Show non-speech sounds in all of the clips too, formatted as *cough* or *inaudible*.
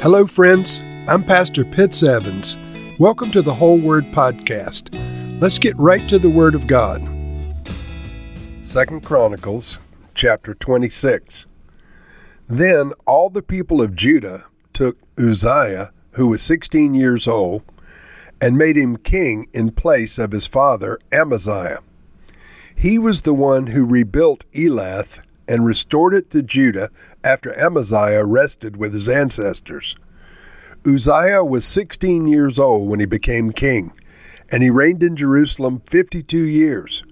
Hello, friends. I'm Pastor Pitts Evans. Welcome to the Whole Word Podcast. Let's get right to the Word of God. Second Chronicles chapter 26. Then all the people of Judah took Uzziah, who was 16 years old, and made him king in place of his father Amaziah. He was the one who rebuilt Elath and restored it to Judah after Amaziah rested with his ancestors. Uzziah was 16 years old when he became king, and he reigned in Jerusalem 52 years.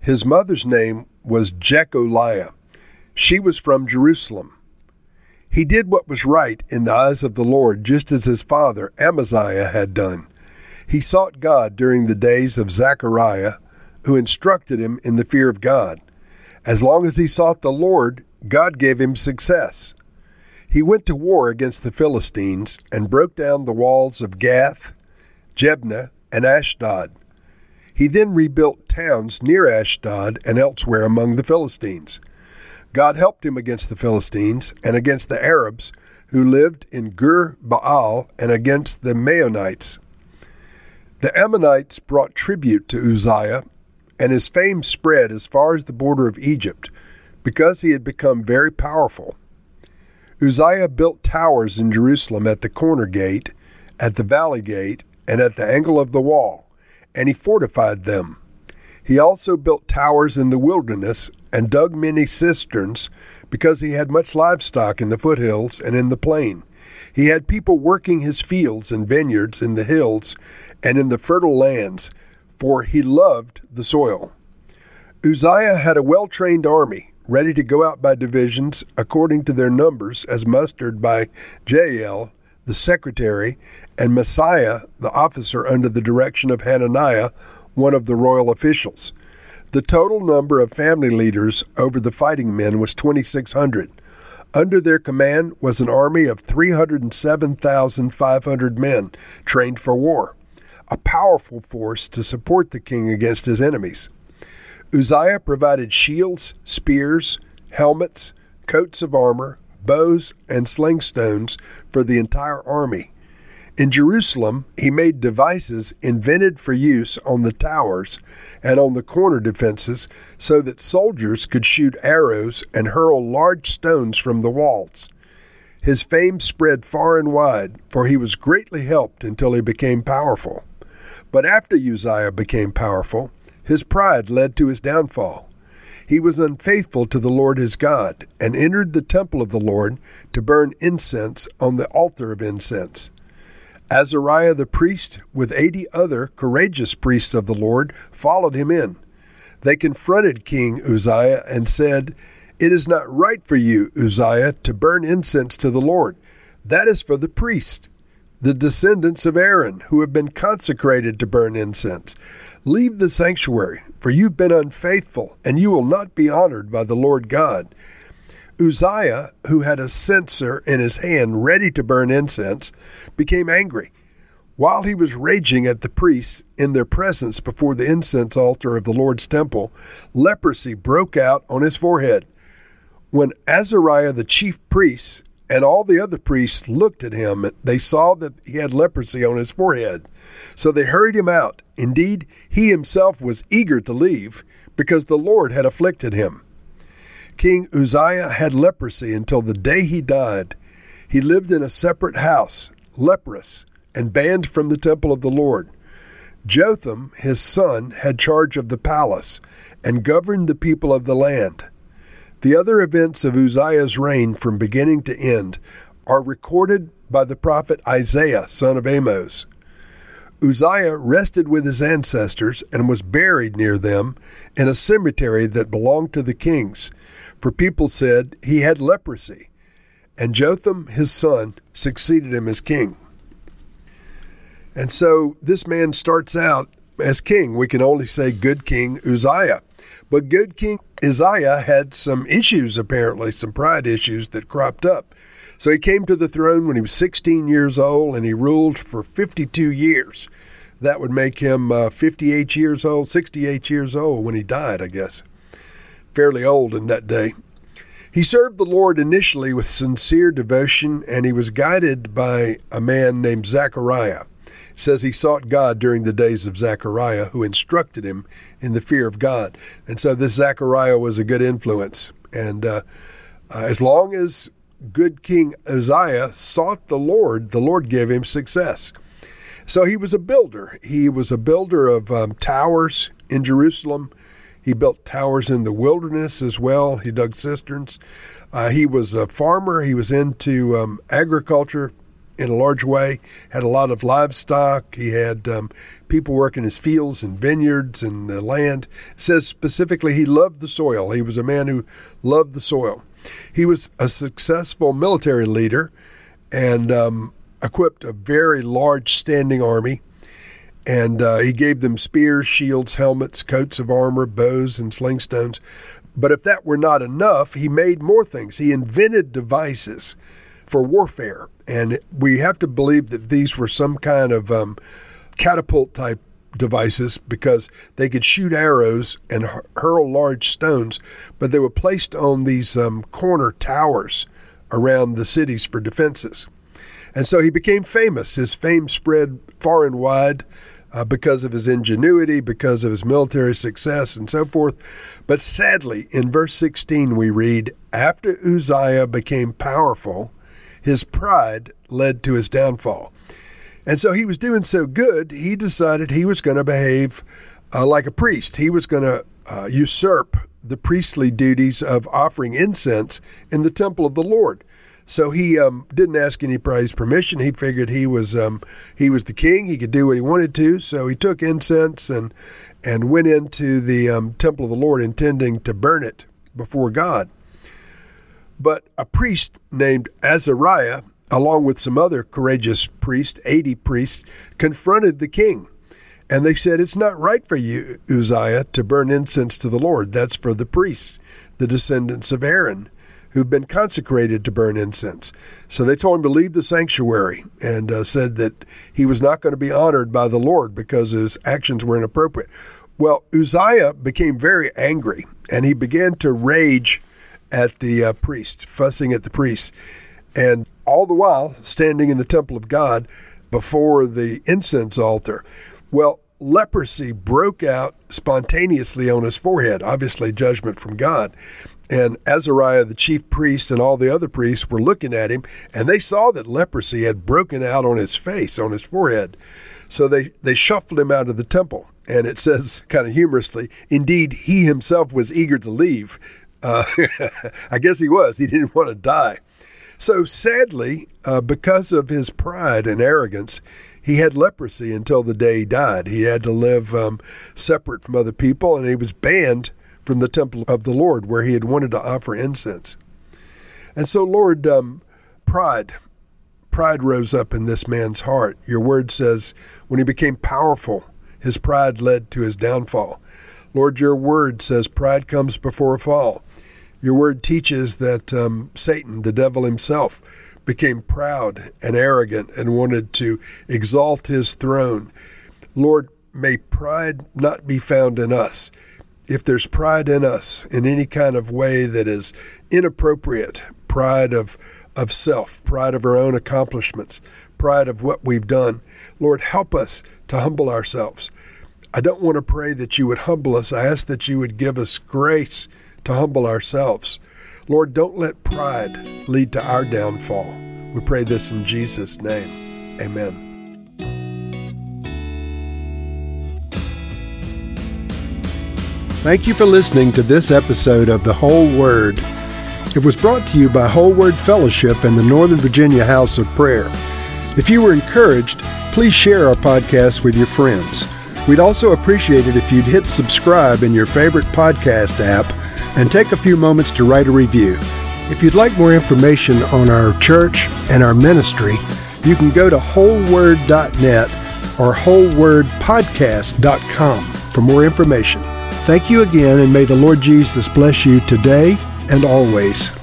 His mother's name was Jekoliah. She was from Jerusalem. He did what was right in the eyes of the Lord, just as his father Amaziah had done. He sought God during the days of Zechariah, who instructed him in the fear of God. As long as he sought the Lord, God gave him success. He went to war against the Philistines and broke down the walls of Gath, Jabneh, and Ashdod. He then rebuilt towns near Ashdod and elsewhere among the Philistines. God helped him against the Philistines and against the Arabs who lived in Gur Baal and against the Meunites. The Ammonites brought tribute to Uzziah and his fame spread as far as the border of Egypt, because he had become very powerful. Uzziah built towers in Jerusalem at the corner gate, at the valley gate, and at the angle of the wall, and he fortified them. He also built towers in the wilderness and dug many cisterns, because he had much livestock in the foothills and in the plain. He had people working his fields and vineyards in the hills and in the fertile lands, for he loved the soil. Uzziah had a well trained army, ready to go out by divisions according to their numbers, as mustered by Jeiel, the secretary, and Maaseiah, the officer under the direction of Hananiah, one of the royal officials. The total number of family leaders over the fighting men was 2,600. Under their command was an army of 307,500 men trained for war a powerful force to support the king against his enemies. Uzziah provided shields, spears, helmets, coats of armor, bows, and sling stones for the entire army. In Jerusalem, he made devices invented for use on the towers and on the corner defenses so that soldiers could shoot arrows and hurl large stones from the walls. His fame spread far and wide, for he was greatly helped until he became powerful. But after Uzziah became powerful, his pride led to his downfall. He was unfaithful to the Lord his God, and entered the temple of the Lord to burn incense on the altar of incense. Azariah the priest, with eighty other courageous priests of the Lord, followed him in. They confronted King Uzziah and said, It is not right for you, Uzziah, to burn incense to the Lord. That is for the priest the descendants of Aaron, who have been consecrated to burn incense. Leave the sanctuary, for you've been unfaithful, and you will not be honored by the Lord God. Uzziah, who had a censer in his hand ready to burn incense, became angry. While he was raging at the priests in their presence before the incense altar of the Lord's temple, leprosy broke out on his forehead. When Azariah the chief priest and all the other priests looked at him. They saw that he had leprosy on his forehead. So they hurried him out. Indeed, he himself was eager to leave because the Lord had afflicted him. King Uzziah had leprosy until the day he died. He lived in a separate house, leprous, and banned from the temple of the Lord. Jotham, his son, had charge of the palace and governed the people of the land. The other events of Uzziah's reign from beginning to end are recorded by the prophet Isaiah, son of Amos. Uzziah rested with his ancestors and was buried near them in a cemetery that belonged to the kings, for people said he had leprosy. And Jotham, his son, succeeded him as king. And so this man starts out as king. We can only say good King Uzziah. But good King Isaiah had some issues, apparently, some pride issues that cropped up. So he came to the throne when he was 16 years old and he ruled for 52 years. That would make him uh, 58 years old, 68 years old when he died, I guess. Fairly old in that day. He served the Lord initially with sincere devotion, and he was guided by a man named Zechariah. Says he sought God during the days of Zechariah, who instructed him in the fear of God. And so this Zechariah was a good influence. And uh, uh, as long as good King Uzziah sought the Lord, the Lord gave him success. So he was a builder. He was a builder of um, towers in Jerusalem. He built towers in the wilderness as well. He dug cisterns. Uh, he was a farmer. He was into um, agriculture in a large way. Had a lot of livestock. He had um, people working his fields and vineyards and the land. It says specifically he loved the soil. He was a man who loved the soil. He was a successful military leader and um, equipped a very large standing army and uh, he gave them spears, shields, helmets, coats of armor, bows, and slingstones. But if that were not enough, he made more things. He invented devices for warfare, and we have to believe that these were some kind of um, catapult type devices because they could shoot arrows and hurl large stones, but they were placed on these um, corner towers around the cities for defenses. And so he became famous. His fame spread far and wide uh, because of his ingenuity, because of his military success, and so forth. But sadly, in verse 16, we read After Uzziah became powerful, his pride led to his downfall. And so he was doing so good, he decided he was going to behave uh, like a priest. He was going to uh, usurp the priestly duties of offering incense in the temple of the Lord. So he um, didn't ask anybody's permission. He figured he was um, he was the king. He could do what he wanted to. So he took incense and and went into the um, temple of the Lord, intending to burn it before God. But a priest named Azariah, along with some other courageous priests, eighty priests, confronted the king. And they said, It's not right for you, Uzziah, to burn incense to the Lord. That's for the priests, the descendants of Aaron who've been consecrated to burn incense. So they told him to leave the sanctuary and uh, said that he was not going to be honored by the Lord because his actions were inappropriate. Well, Uzziah became very angry and he began to rage at the uh, priest, fussing at the priest. And all the while, standing in the temple of God before the incense altar. Well, leprosy broke out spontaneously on his forehead, obviously, judgment from God. And Azariah, the chief priest, and all the other priests were looking at him, and they saw that leprosy had broken out on his face, on his forehead. So they, they shuffled him out of the temple. And it says, *laughs* kind of humorously, indeed, he himself was eager to leave. Uh, *laughs* I guess he was. He didn't want to die. So sadly, uh, because of his pride and arrogance, he had leprosy until the day he died. He had to live um, separate from other people, and he was banned from the temple of the Lord where he had wanted to offer incense. And so, Lord, um, pride, pride rose up in this man's heart. Your word says, when he became powerful, his pride led to his downfall. Lord, your word says pride comes before a fall. Your word teaches that um, Satan, the devil himself, became proud and arrogant and wanted to exalt his throne. Lord, may pride not be found in us if there's pride in us in any kind of way that is inappropriate, pride of, of self, pride of our own accomplishments, pride of what we've done, Lord, help us to humble ourselves. I don't want to pray that you would humble us. I ask that you would give us grace to humble ourselves. Lord, don't let pride lead to our downfall. We pray this in Jesus' name. Amen. Thank you for listening to this episode of The Whole Word. It was brought to you by Whole Word Fellowship and the Northern Virginia House of Prayer. If you were encouraged, please share our podcast with your friends. We'd also appreciate it if you'd hit subscribe in your favorite podcast app and take a few moments to write a review. If you'd like more information on our church and our ministry, you can go to wholeword.net or wholewordpodcast.com for more information. Thank you again, and may the Lord Jesus bless you today and always.